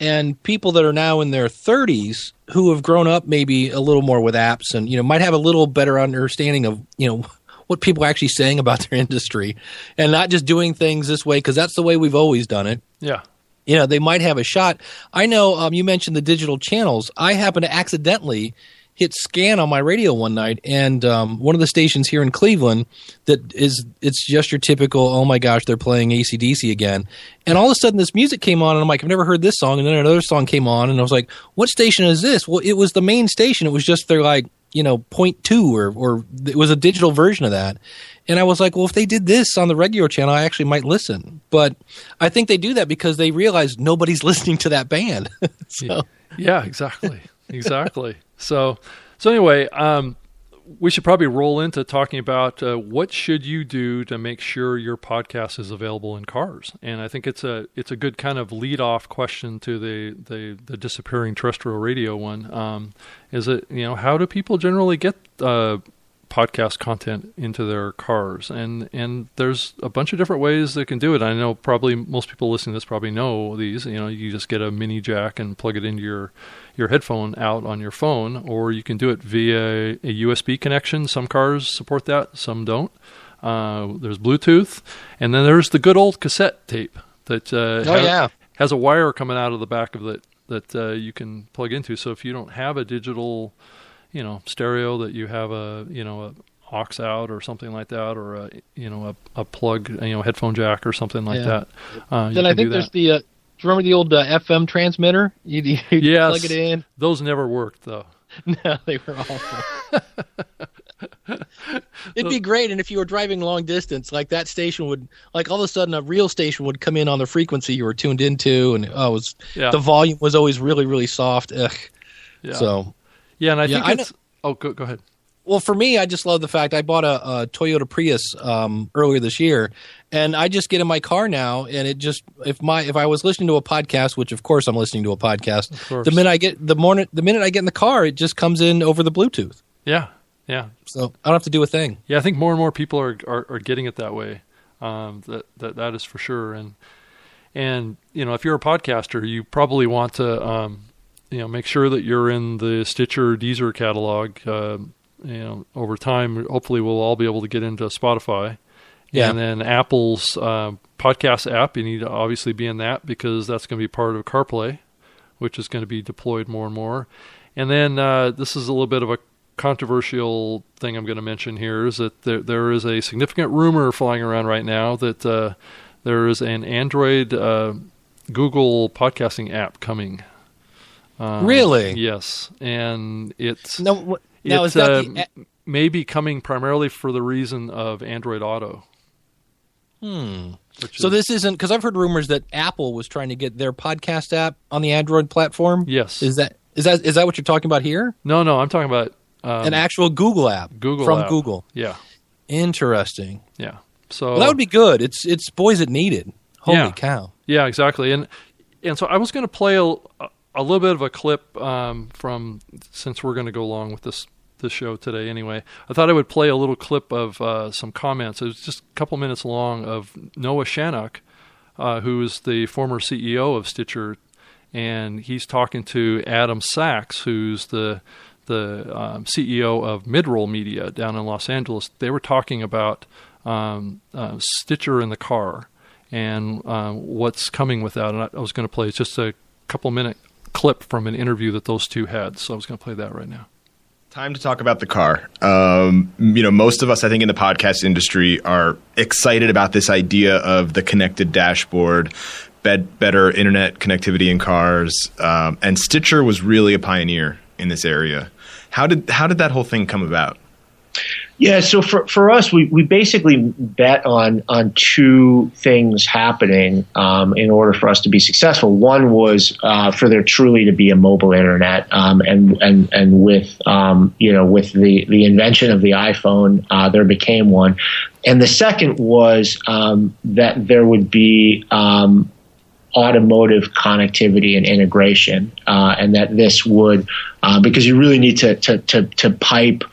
Speaker 2: and people that are now in their 30s who have grown up maybe a little more with apps and you know might have a little better understanding of you know what people are actually saying about their industry and not just doing things this way because that's the way we've always done it
Speaker 1: yeah,
Speaker 2: you know they might have a shot i know um, you mentioned the digital channels i happen to accidentally hit scan on my radio one night and um, one of the stations here in cleveland that is it's just your typical oh my gosh they're playing acdc again and all of a sudden this music came on and i'm like i've never heard this song and then another song came on and i was like what station is this well it was the main station it was just their like you know point two or or it was a digital version of that and I was like, well, if they did this on the regular channel, I actually might listen. But I think they do that because they realize nobody's listening to that band. so
Speaker 1: yeah, exactly, exactly. So, so anyway, um, we should probably roll into talking about uh, what should you do to make sure your podcast is available in cars. And I think it's a it's a good kind of lead off question to the the, the disappearing terrestrial radio one. Um, is it you know how do people generally get uh, podcast content into their cars. And and there's a bunch of different ways they can do it. I know probably most people listening to this probably know these. You know you just get a mini jack and plug it into your your headphone out on your phone or you can do it via a usb connection. Some cars support that some don't. Uh, there's bluetooth and then there's the good old cassette tape that uh,
Speaker 2: Oh,
Speaker 1: has,
Speaker 2: yeah.
Speaker 1: has a wire coming out of the back of it that uh, you can plug into. So if you don't have a digital you know stereo that you have a you know a aux out or something like that or a you know a, a plug you know headphone jack or something like
Speaker 2: Yeah.
Speaker 1: that uh,
Speaker 2: then I think there's the. Uh, do you remember the old uh, FM transmitter? You, you
Speaker 1: Yes.
Speaker 2: plug it in.
Speaker 1: those never worked though
Speaker 2: No, they were awful. It'd be great, and if you were driving long distance, like that station would, like all of a sudden, a real station would come in on the frequency you were tuned into, and oh, it was
Speaker 1: yeah
Speaker 2: the volume was always really, really soft. Ugh.
Speaker 1: yeah
Speaker 2: So
Speaker 1: yeah and i
Speaker 2: Yeah,
Speaker 1: think
Speaker 2: I know-
Speaker 1: oh go, go ahead
Speaker 2: Well, for me, I just love the fact I bought a, a Toyota Prius um, earlier this year, and I just get in my car now, and it just if my if I was listening to a podcast, which of course I'm listening to a podcast, the minute I get the morning the minute I get in the car, it just comes in over the Bluetooth,
Speaker 1: yeah yeah
Speaker 2: so I don't have to do a thing.
Speaker 1: Yeah, I think more and more people are are, are getting it that way. Um, that that that is for sure. And and you know, if you're a podcaster, you probably want to um, you know make sure that you're in the Stitcher Deezer catalog. Uh, you know, over time, hopefully, we'll all be able to get into Spotify.
Speaker 2: Yeah.
Speaker 1: And then Apple's uh, podcast app, you need to obviously be in that because that's going to be part of CarPlay, which is going to be deployed more and more. And then uh, this is a little bit of a controversial thing I'm going to mention here is that there, there is a significant rumor flying around right now that uh, there is an Android uh, Google podcasting app coming. Um,
Speaker 2: Really?
Speaker 1: Yes, and it's
Speaker 2: No, what, now
Speaker 1: it's
Speaker 2: is that
Speaker 1: uh,
Speaker 2: the,
Speaker 1: maybe coming primarily for the reason of Android Auto.
Speaker 2: hmm. So
Speaker 1: is-
Speaker 2: this isn't because I've heard rumors that Apple was trying to get their podcast app on the Android platform.
Speaker 1: yes,
Speaker 2: Is that is that is that what you're talking about here?
Speaker 1: no, no, I'm talking about um,
Speaker 2: An actual Google app
Speaker 1: Google
Speaker 2: from
Speaker 1: app.
Speaker 2: Google.
Speaker 1: Yeah,
Speaker 2: Interesting.
Speaker 1: yeah. So
Speaker 2: Well, that would be good. It's it's boys it needed. Holy
Speaker 1: Yeah.
Speaker 2: cow!
Speaker 1: Yeah, exactly. And and so I was going to play a, a little bit of a clip um, from since we're going to go along with this this show today anyway. I thought I would play a little clip of uh, some comments. It was just a couple minutes long of Noah Shanok, uh, who is the former CEO of Stitcher, and he's talking to Adam Sachs, who's the the um, CEO of Midroll Media down in Los Angeles. They were talking about um, uh, Stitcher in the car and uh, what's coming with that. And I, I was going to play just a couple minute clip from an interview that those two had. So I was going to play that right now.
Speaker 6: Time to talk about the car. Um, you know, most of us, I think, in the podcast industry are excited about this idea of the connected dashboard, bed, better internet connectivity in cars, um, and Stitcher was really a pioneer in this area. How did how did that whole thing come about?
Speaker 7: Yeah, so for, for us, we, we basically bet on on two things happening um, in order for us to be successful. One was uh, for there truly to be a mobile internet, um, and and and with um, you know with the the invention of the iPhone, uh, there became one. And the second was um, that there would be um, automotive connectivity and integration, uh, and that this would uh, because you really need to to to, to pipe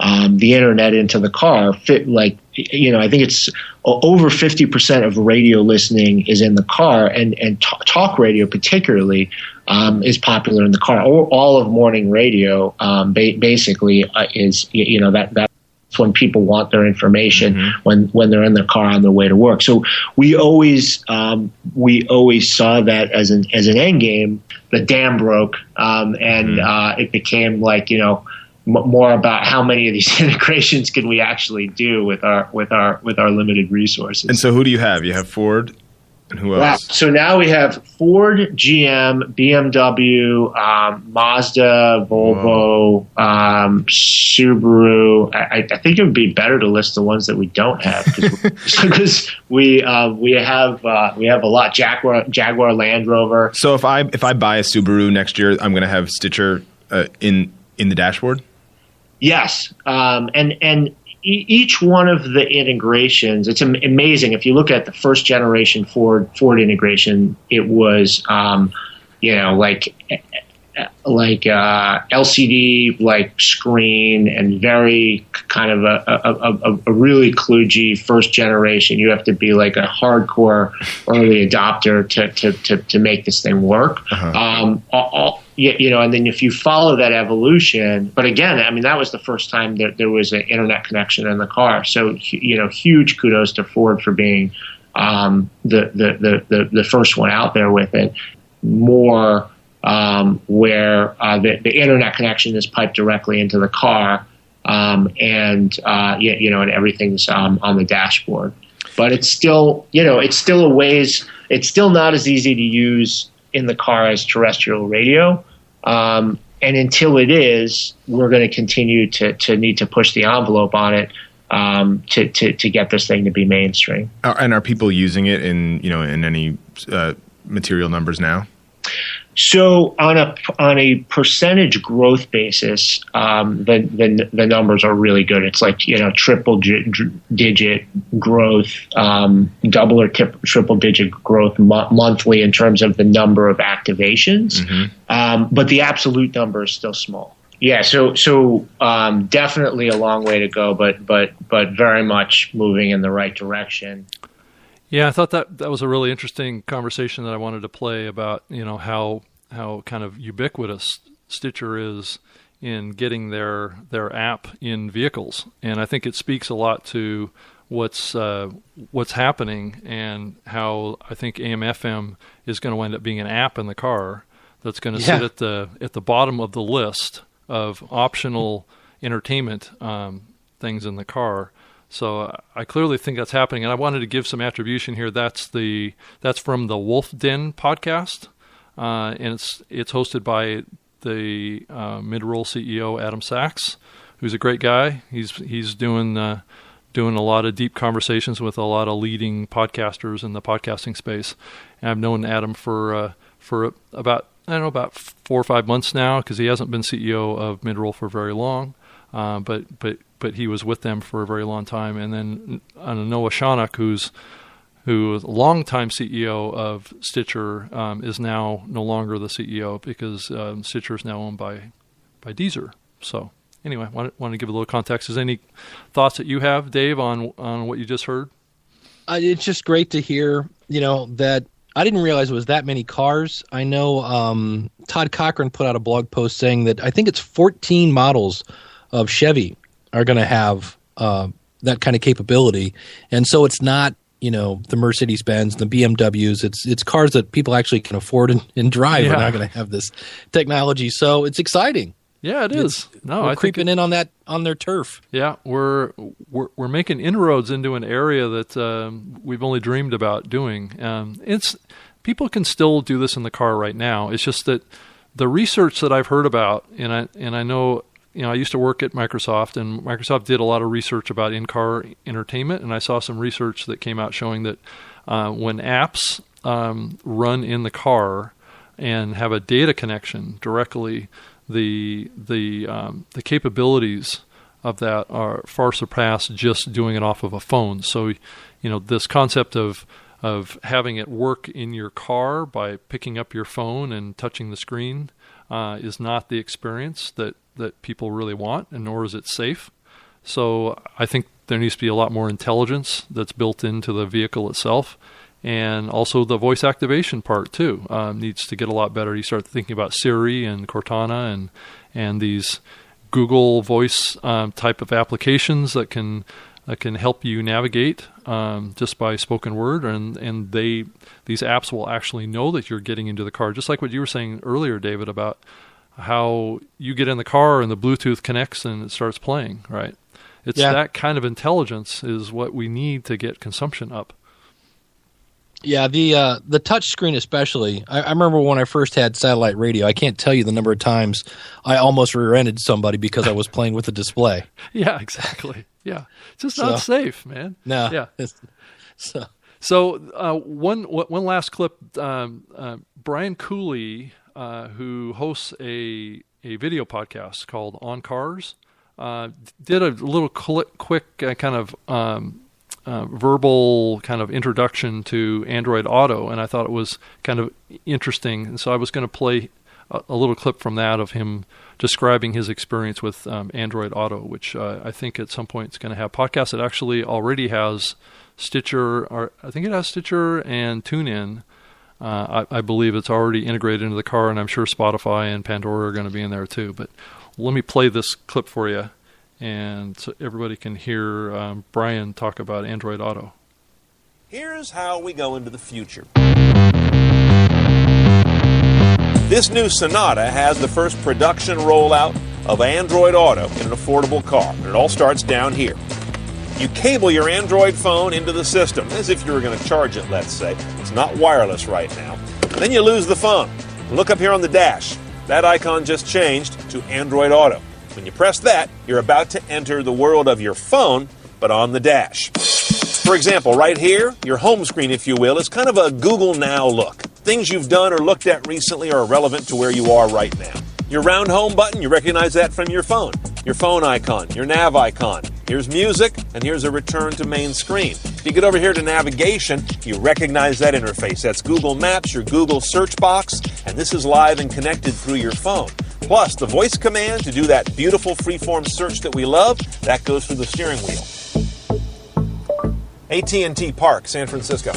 Speaker 7: um, the internet into the car. Fit like you know, I think it's over fifty percent of radio listening is in the car, and and t- talk radio particularly um, is popular in the car. Or all of morning radio um, ba- basically uh, is you know that that when people want their information mm-hmm. when when they're in their car on their way to work. So we always um, we always saw that as an as an end game. The dam broke, um, and mm-hmm. uh, it became like you know more about how many of these integrations can we actually do with our with our with our limited resources.
Speaker 6: And so, who do you have? You have Ford, and who else?
Speaker 7: So now we have Ford, GM, BMW, um, Mazda, Volvo, um, Subaru. I, I, think it would be better to list the ones that we don't have because we uh, we have uh, we have a lot. Jaguar, Jaguar, Land Rover.
Speaker 6: So if I if I buy a Subaru next year, I'm going to have Stitcher uh, in in the dashboard.
Speaker 7: Yes, um, and and each one of the integrations, it's amazing. If you look at the first generation Ford Ford integration, it was um, you know like like uh, LCD like screen and very kind of a, a, a, a, really kludgy first generation. You have to be like a hardcore early adopter to, to, to, to make this thing work. Uh-huh. Um, all, you know, and then if you follow that evolution, but again, I mean, that was the first time that there was an internet connection in the car. So, you know, huge kudos to Ford for being um, the, the, the, the, the first one out there with it. More um, where uh, the, the internet connection is piped directly into the car, um, and uh, you, you, know, and everything's um, on the dashboard. But it's still, you know, it's still a ways. It's still not as easy to use in the car as terrestrial radio. Um, and until it is, we're going to continue to to need to push the envelope on it um, to, to to get this thing to be mainstream.
Speaker 6: And are people using it in you know in any uh, material numbers now?
Speaker 7: So on a on a percentage growth basis, um, the, the, the numbers are really good. It's like you know triple digit growth, um, double or tip, triple digit growth mo- monthly in terms of the number of activations. Mm-hmm. Um, but the absolute number is still small. Yeah, so so um, definitely a long way to go, but but but very much moving in the right direction.
Speaker 1: Yeah, I thought that that was a really interesting conversation that I wanted to play about you know how how kind of ubiquitous Stitcher is in getting their their app in vehicles, and I think it speaks a lot to what's uh, what's happening and how I think AM/FM is going to end up being an app in the car that's going to yeah. sit at the at the bottom of the list of optional entertainment um, things in the car. So I clearly think that's happening, and I wanted to give some attribution here. That's the that's from the Wolf Den podcast, uh, and it's it's hosted by the uh, Midroll CEO Adam Sachs, who's a great guy. He's he's doing uh, doing a lot of deep conversations with a lot of leading podcasters in the podcasting space. And I've known Adam for uh, for about I don't know about four or five months now because he hasn't been CEO of Midroll for very long. Uh, but but but he was with them for a very long time. And then uh, Noah Shanok, who's who longtime CEO of Stitcher, um, is now no longer the CEO because um, Stitcher is now owned by by Deezer. So anyway, want, want to give a little context. Is any thoughts that you have, Dave, on on what you just heard?
Speaker 2: Uh, it's just great to hear. You know that I didn't realize it was that many cars. I know um, Todd Cochran put out a blog post saying that I think it's 14 models of Chevy are going to have uh, that kind of capability, and so it's not you know the Mercedes Benz, the BMWs. It's it's cars that people actually can afford and, and drive
Speaker 1: Yeah.
Speaker 2: are not going to have this technology. So it's exciting.
Speaker 1: Yeah, it is. no,
Speaker 2: We're
Speaker 1: I
Speaker 2: creeping in on that on their turf.
Speaker 1: Yeah, we're we're we're making inroads into an area that um, we've only dreamed about doing. Um, it's people can still do this in the car right now. It's just that the research that I've heard about, and I and I know you know I used to work at Microsoft, and Microsoft did a lot of research about in-car entertainment, and I saw some research that came out showing that uh, when apps um, run in the car and have a data connection directly, the the um, the capabilities of that are far surpass just doing it off of a phone. So, you know, this concept of of having it work in your car by picking up your phone and touching the screen uh, is not the experience that that people really want, and nor is it safe. So, I think there needs to be a lot more intelligence that's built into the vehicle itself. And also the voice activation part too um, needs to get a lot better. You start thinking about Siri and Cortana and and these Google Voice um, type of applications that can that can help you navigate um, just by spoken word, and and they these apps will actually know that you're getting into the car, just like what you were saying earlier, David, about how you get in the car and the Bluetooth connects and it starts playing. Right? It's
Speaker 2: Yeah.
Speaker 1: that kind of intelligence is what we need to get consumption up.
Speaker 2: Yeah, the uh, the touch screen especially. I, I remember when I first had satellite radio. I can't tell you the number of times I almost rear-ended somebody because I was playing with the display.
Speaker 1: Yeah, exactly. Yeah, it's just
Speaker 2: So-
Speaker 1: not safe, man.
Speaker 2: No,
Speaker 1: Yeah.
Speaker 2: so
Speaker 1: So uh, one one last clip. Um, uh, Brian Cooley, uh, who hosts a a video podcast called On Cars, uh, did a little cli quick uh, kind of um, uh, verbal kind of introduction to Android Auto, and I thought it was kind of interesting. And so I was going to play a, a little clip from that of him describing his experience with um, Android Auto, which uh, I think at some point is going to have podcasts. It actually already has Stitcher, or I think it has Stitcher and TuneIn. Uh, I, I believe it's already integrated into the car, and I'm sure Spotify and Pandora are going to be in there too. But let me play this clip for you, and so everybody can hear um, Brian talk about Android Auto.
Speaker 8: Here's how we go into the future. This new Sonata has the first production rollout of Android Auto in an affordable car, and it all starts down here. You cable your Android phone into the system as if you were going to charge it, let's say. It's not wireless right now. Then you lose the phone. Look up here on the dash. That icon just changed to Android Auto. When you press that, you're about to enter the world of your phone, but on the dash. For example, right here, your home screen, if you will, is kind of a Google Now look. Things you've done or looked at recently are relevant to where you are right now. Your round home button, you recognize that from your phone. Your phone icon, your nav icon. Here's music, and here's a return to main screen. If you get over here to navigation, you recognize that interface. That's Google Maps, your Google search box, and this is live and connected through your phone. Plus, the voice command to do that beautiful freeform search that we love, that goes through the steering wheel. AT&T Park, San Francisco.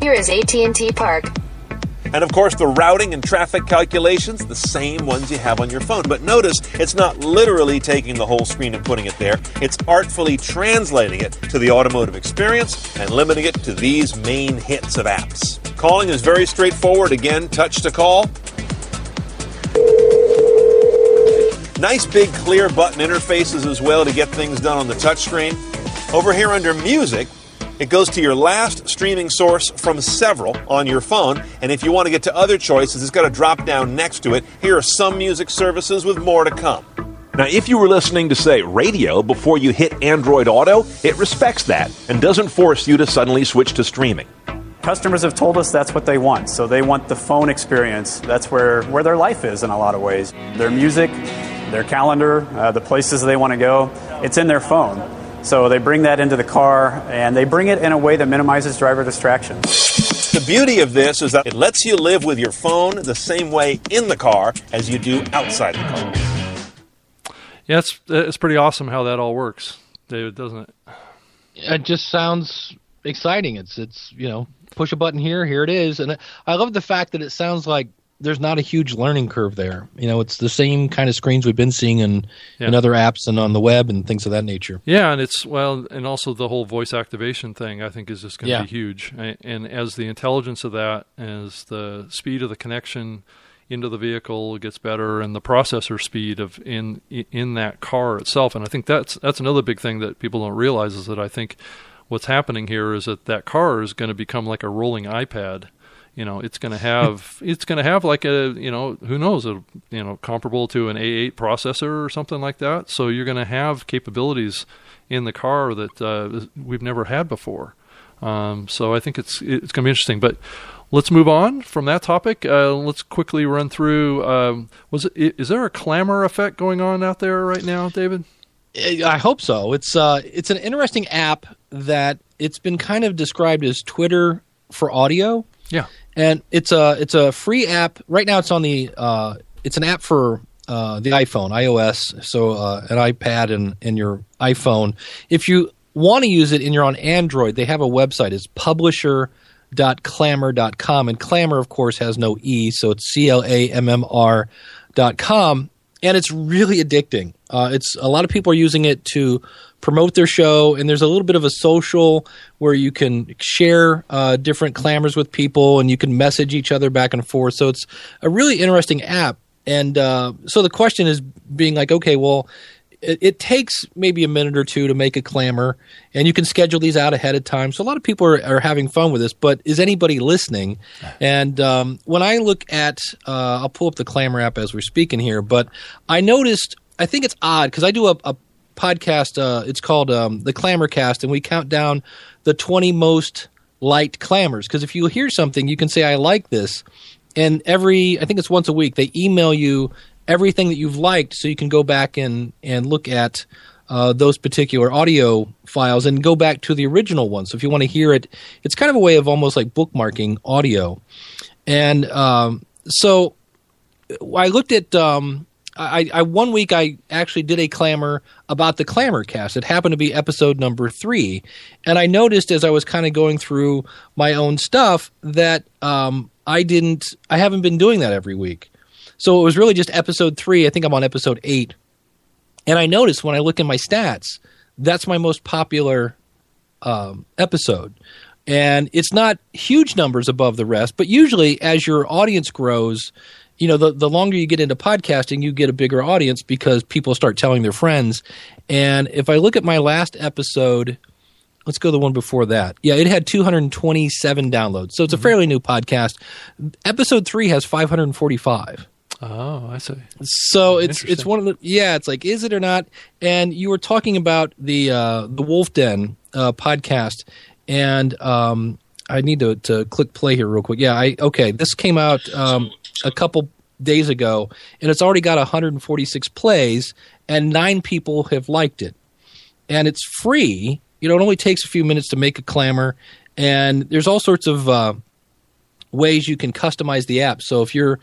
Speaker 9: Here is AT&T Park.
Speaker 8: And of course, the routing and traffic calculations, the same ones you have on your phone. But notice it's not literally taking the whole screen and putting it there, it's artfully translating it to the automotive experience and limiting it to these main hits of apps. Calling is very straightforward. Again, touch to call. Nice big clear button interfaces as well to get things done on the touchscreen. Over here under music, it goes to your last streaming source from several on your phone, and if you want to get to other choices, it's got a drop down next to it. Here are some music services with more to come.
Speaker 10: Now, if you were listening to, say, radio before you hit Android Auto, it respects that and doesn't force you to suddenly switch to streaming.
Speaker 11: Customers have told us that's what they want. So they want the phone experience. That's where, where their life is in a lot of ways. Their music, their calendar, uh, the places they want to go, it's in their phone. So they bring that into the car and they bring it in a way that minimizes driver distraction.
Speaker 8: The beauty of this is that it lets you live with your phone the same way in the car as you do outside the car.
Speaker 1: Yeah, it's it's pretty awesome how that all works, David, doesn't it?
Speaker 2: It just sounds exciting. It's it's you know push a button here, here it is, and I love the fact that it sounds like there's not a huge learning curve there. You know, it's the same kind of screens we've been seeing in
Speaker 1: Yeah.
Speaker 2: in other apps and on the web and things of that nature.
Speaker 1: Yeah, and it's well, and also the whole voice activation thing. I think is just going to
Speaker 2: Yeah.
Speaker 1: be huge. And as the intelligence of that, as the speed of the connection into the vehicle gets better, and the processor speed of in in that car itself, and I think that's that's another big thing that people don't realize is that I think what's happening here is that that car is going to become like a rolling iPad. You know, it's going to have it's going to have like a you know who knows a you know comparable to an A8 processor or something like that. So you're going to have capabilities in the car that uh, we've never had before. Um, so I think it's it's going to be interesting. But let's move on from that topic. Uh, let's quickly run through. Um, was it, is there a Clammr effect going on out there right now, David?
Speaker 2: I hope so. It's uh, it's an interesting app that it's been kind of described as Twitter for audio.
Speaker 1: Yeah.
Speaker 2: And it's a it's a free app. Right now, it's on the uh, it's an app for uh, the iPhone, iOS, so uh, an iPad and and your iPhone. If you want to use it and you're on Android, they have a website. It's publisher.clammr.com, and Clammr, of course, has no e, so it's c l a m m r dot com, and it's really addicting. Uh, it's a lot of people are using it to promote their show, and there's a little bit of a social where you can share uh, different clammrs with people, and you can message each other back and forth. So it's a really interesting app. And uh, so the question is being like, okay, well, it, it takes maybe a minute or two to make a clammr, and you can schedule these out ahead of time. So a lot of people are, are having fun with this, but is anybody listening? And um, when I look at, uh, I'll pull up the Clammr app as we're speaking here, but I noticed, I think it's odd because I do a, a podcast. Uh, it's called um, the Clammr Cast, and we count down the 20 most liked clammrs. Because if you hear something, you can say, I like this. And every, I think it's once a week, they email you everything that you've liked so you can go back and, and look at uh, those particular audio files and go back to the original one. So if you want to hear it, it's kind of a way of almost like bookmarking audio. And um, so I looked at um, I, I one week I actually did a clammr about the Clammr cast. It happened to be episode number three, and I noticed as I was kind of going through my own stuff that um, I didn't I haven't been doing that every week. So it was really just episode three. I think I'm on episode eight, and I noticed when I look in my stats, that's my most popular um, episode. And it's not huge numbers above the rest, but usually as your audience grows, you know, the, the longer you get into podcasting, you get a bigger audience because people start telling their friends. And if I look at my last episode, let's go the one before that. Yeah, it had 227 downloads. So it's a fairly new podcast. Episode three has 545.
Speaker 1: Oh, I see.
Speaker 2: So it's it's one of the yeah. It's like is it or not? And you were talking about the uh, the Wolf Den uh, podcast, and um, I need to to click play here real quick. Yeah, I okay. This came out um, a couple days ago, and it's already got 146 plays, and nine people have liked it, and it's free. You know, it only takes a few minutes to make a clammr, and there's all sorts of uh, ways you can customize the app. So if you're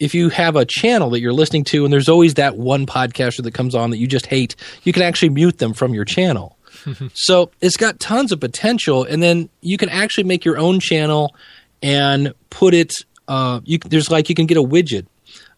Speaker 2: if you have a channel that you're listening to and there's always that one podcaster that comes on that you just hate, you can actually mute them from your channel. so it's got tons of potential and then you can actually make your own channel and put it uh, you, there's like you can get a widget.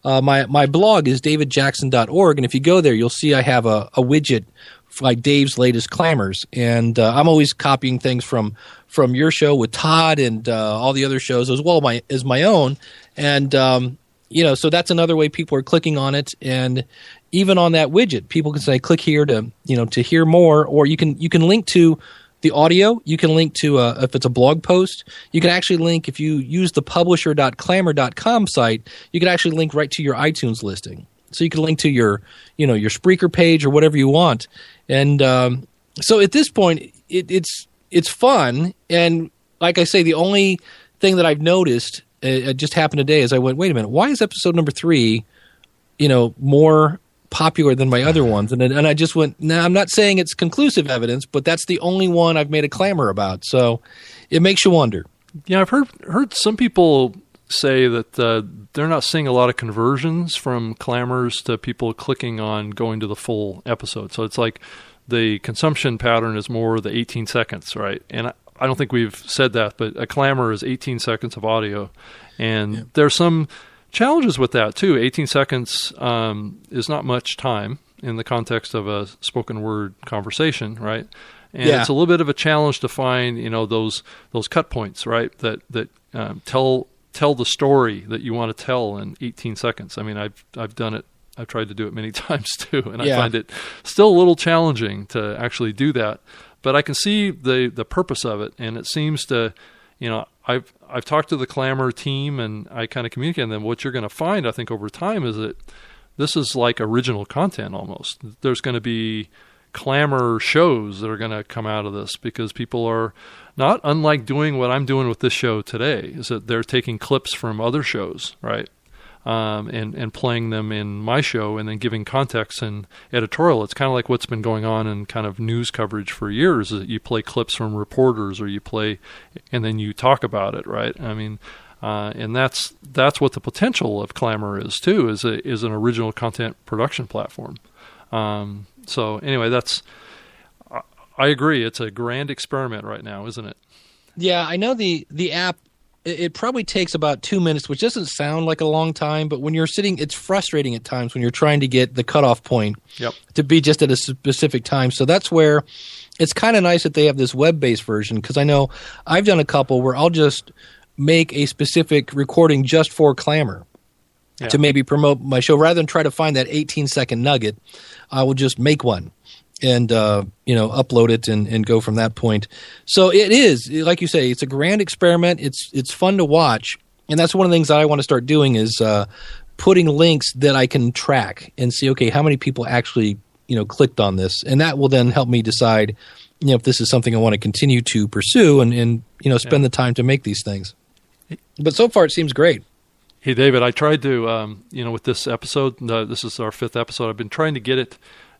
Speaker 2: Uh, my, my blog is davidjackson.org and if you go there you'll see i have a, a widget for like dave's latest clammrs and uh, i'm always copying things from from your show with todd and uh, all the other shows as well my, as my own. And um, you know so that's another way people are clicking on it. And even on that widget people can say click here to you know to hear more or you can you can link to the audio. You can link to uh, if it's a blog post. You can actually link if you use the publisher.clammr.com site you can actually link right to your itunes listing. So you can link to your you know your spreaker page or whatever you want. And um, so at this point it, it's it's fun. And like i say the only thing that i've noticed uh, it just happened today as i went wait a minute why is episode number three you know more popular than my other ones. And and I just went, now nah, I'm not saying it's conclusive evidence, but that's the only one I've made a clammr about. So it makes you wonder.
Speaker 1: Yeah, I've heard heard some people say that uh, they're not seeing a lot of conversions from clammrs to people clicking on going to the full episode. So it's like the consumption pattern is more the 18 seconds, right? And I, don't think we've said that, but a clammr is 18 seconds of audio, and yeah. there's some challenges with that too. 18 seconds um, is not much time in the context of a spoken word conversation, right? And yeah. it's a little bit of a challenge to find, you know, those those cut points, right? That that um, tell tell the story that you want to tell in 18 seconds. I mean, I've I've done it. I've tried to do it many times too, and yeah. I find it still a little challenging to actually do that. But I can see the the purpose of it, and it seems to, you know, I've I've talked to the Clammr team and I kind of communicate with them. What you're going to find, I think, over time is that this is like original content almost. There's going to be Clammr shows that are going to come out of this because people are not unlike doing what I'm doing with this show today. Is that they're taking clips from other shows, right? Um, and and playing them in my show and then giving context and editorial. It's kind of like what's been going on in kind of news coverage for years. Is that you play clips from reporters or you play and then you talk about it, right? I mean. Uh, and that's that's what the potential of Clammr is too is a, is an original content production platform. Um, so anyway, that's I agree. It's a grand experiment right now, isn't it?
Speaker 2: Yeah, I know the the app it probably takes about two minutes, which doesn't sound like a long time, but when you're sitting, it's frustrating at times when you're trying to get the cutoff point
Speaker 1: yep.
Speaker 2: to be just at a specific time. So that's where it's kind of nice that they have this web based version because I know I've done a couple where I'll just make a specific recording just for Clammr. Yeah. To maybe promote my show rather than try to find that 18 second nugget, I will just make one and uh, you know upload it and, and go from that point. So it is like you say, it's a grand experiment. It's it's fun to watch, and that's one of the things that I want to start doing is uh, putting links that I can track and see. Okay, how many people actually you know clicked on this, and that will then help me decide you know if this is something I want to continue to pursue and and you know spend yeah. the time to make these things. But so far, it seems great.
Speaker 1: Hey, David, I tried to, um, you know, with this episode, uh, this is our fifth episode. I've been trying to get it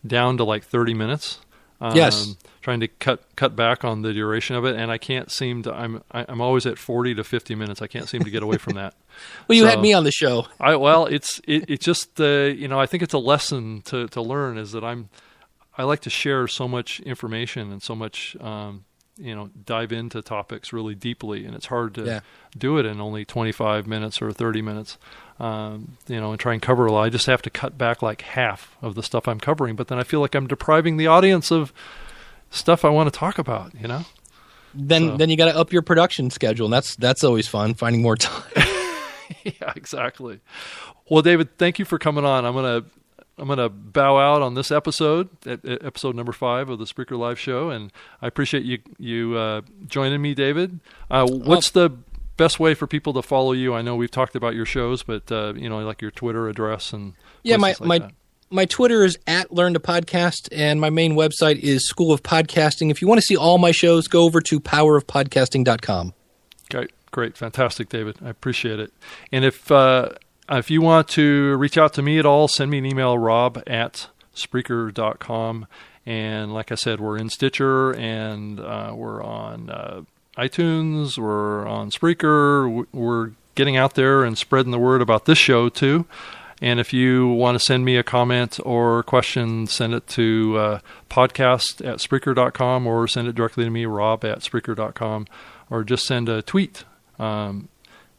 Speaker 1: down to like 30 minutes.
Speaker 2: Um, yes.
Speaker 1: Trying to cut cut back on the duration of it, and I can't seem to. I'm I'm always at 40 to 50 minutes. I can't seem to get away from that.
Speaker 2: well, you so, had me on the show.
Speaker 1: I well, it's it, it's just uh, you know I think it's a lesson to to learn is that I'm I like to share so much information and so much um, you know dive into topics really deeply, and it's hard to yeah. do it in only 25 minutes or 30 minutes um, you know, and try and cover a lot. I just have to cut back like half of the stuff I'm covering, but then I feel like I'm depriving the audience of stuff I want to talk about. You know.
Speaker 2: Then, so. then you got to up your production schedule, and that's that's always fun. Finding more time.
Speaker 1: yeah, exactly. Well, David, thank you for coming on. I'm gonna I'm going to bow out on this episode, episode number five of the Spreaker Live Show, and I appreciate you you uh, joining me, David. Uh, what's the best way for people to follow you? I know we've talked about your shows, but uh, you know, like your Twitter address and
Speaker 2: yeah, my
Speaker 1: like
Speaker 2: my.
Speaker 1: That.
Speaker 2: My Twitter is at Learn to Podcast, and my main website is School of Podcasting. If you want to see all my shows, go over to powerofpodcasting.com.
Speaker 1: Great, great, fantastic, David. I appreciate it. And if uh, if you want to reach out to me at all, send me an email, rob at Spreaker.com. And like I said, we're in Stitcher and uh, we're on uh, iTunes, we're on Spreaker, we're getting out there and spreading the word about this show too. And if you want to send me a comment or question, send it to uh, podcast at Spreaker.com or send it directly to me, rob at Spreaker.com, or just send a tweet um,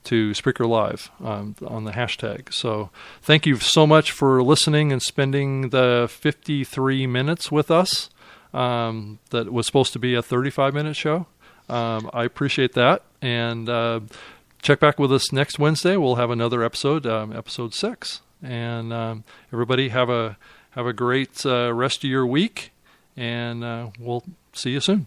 Speaker 1: to Spreaker Live um, on the hashtag. So thank you so much for listening and spending the 53 minutes with us. Um, that was supposed to be a 35 minute show. Um, I appreciate that. And uh, check back with us next Wednesday. We'll have another episode, um, episode six. And um, everybody have a have a great uh, rest of your week, and uh, we'll see you soon.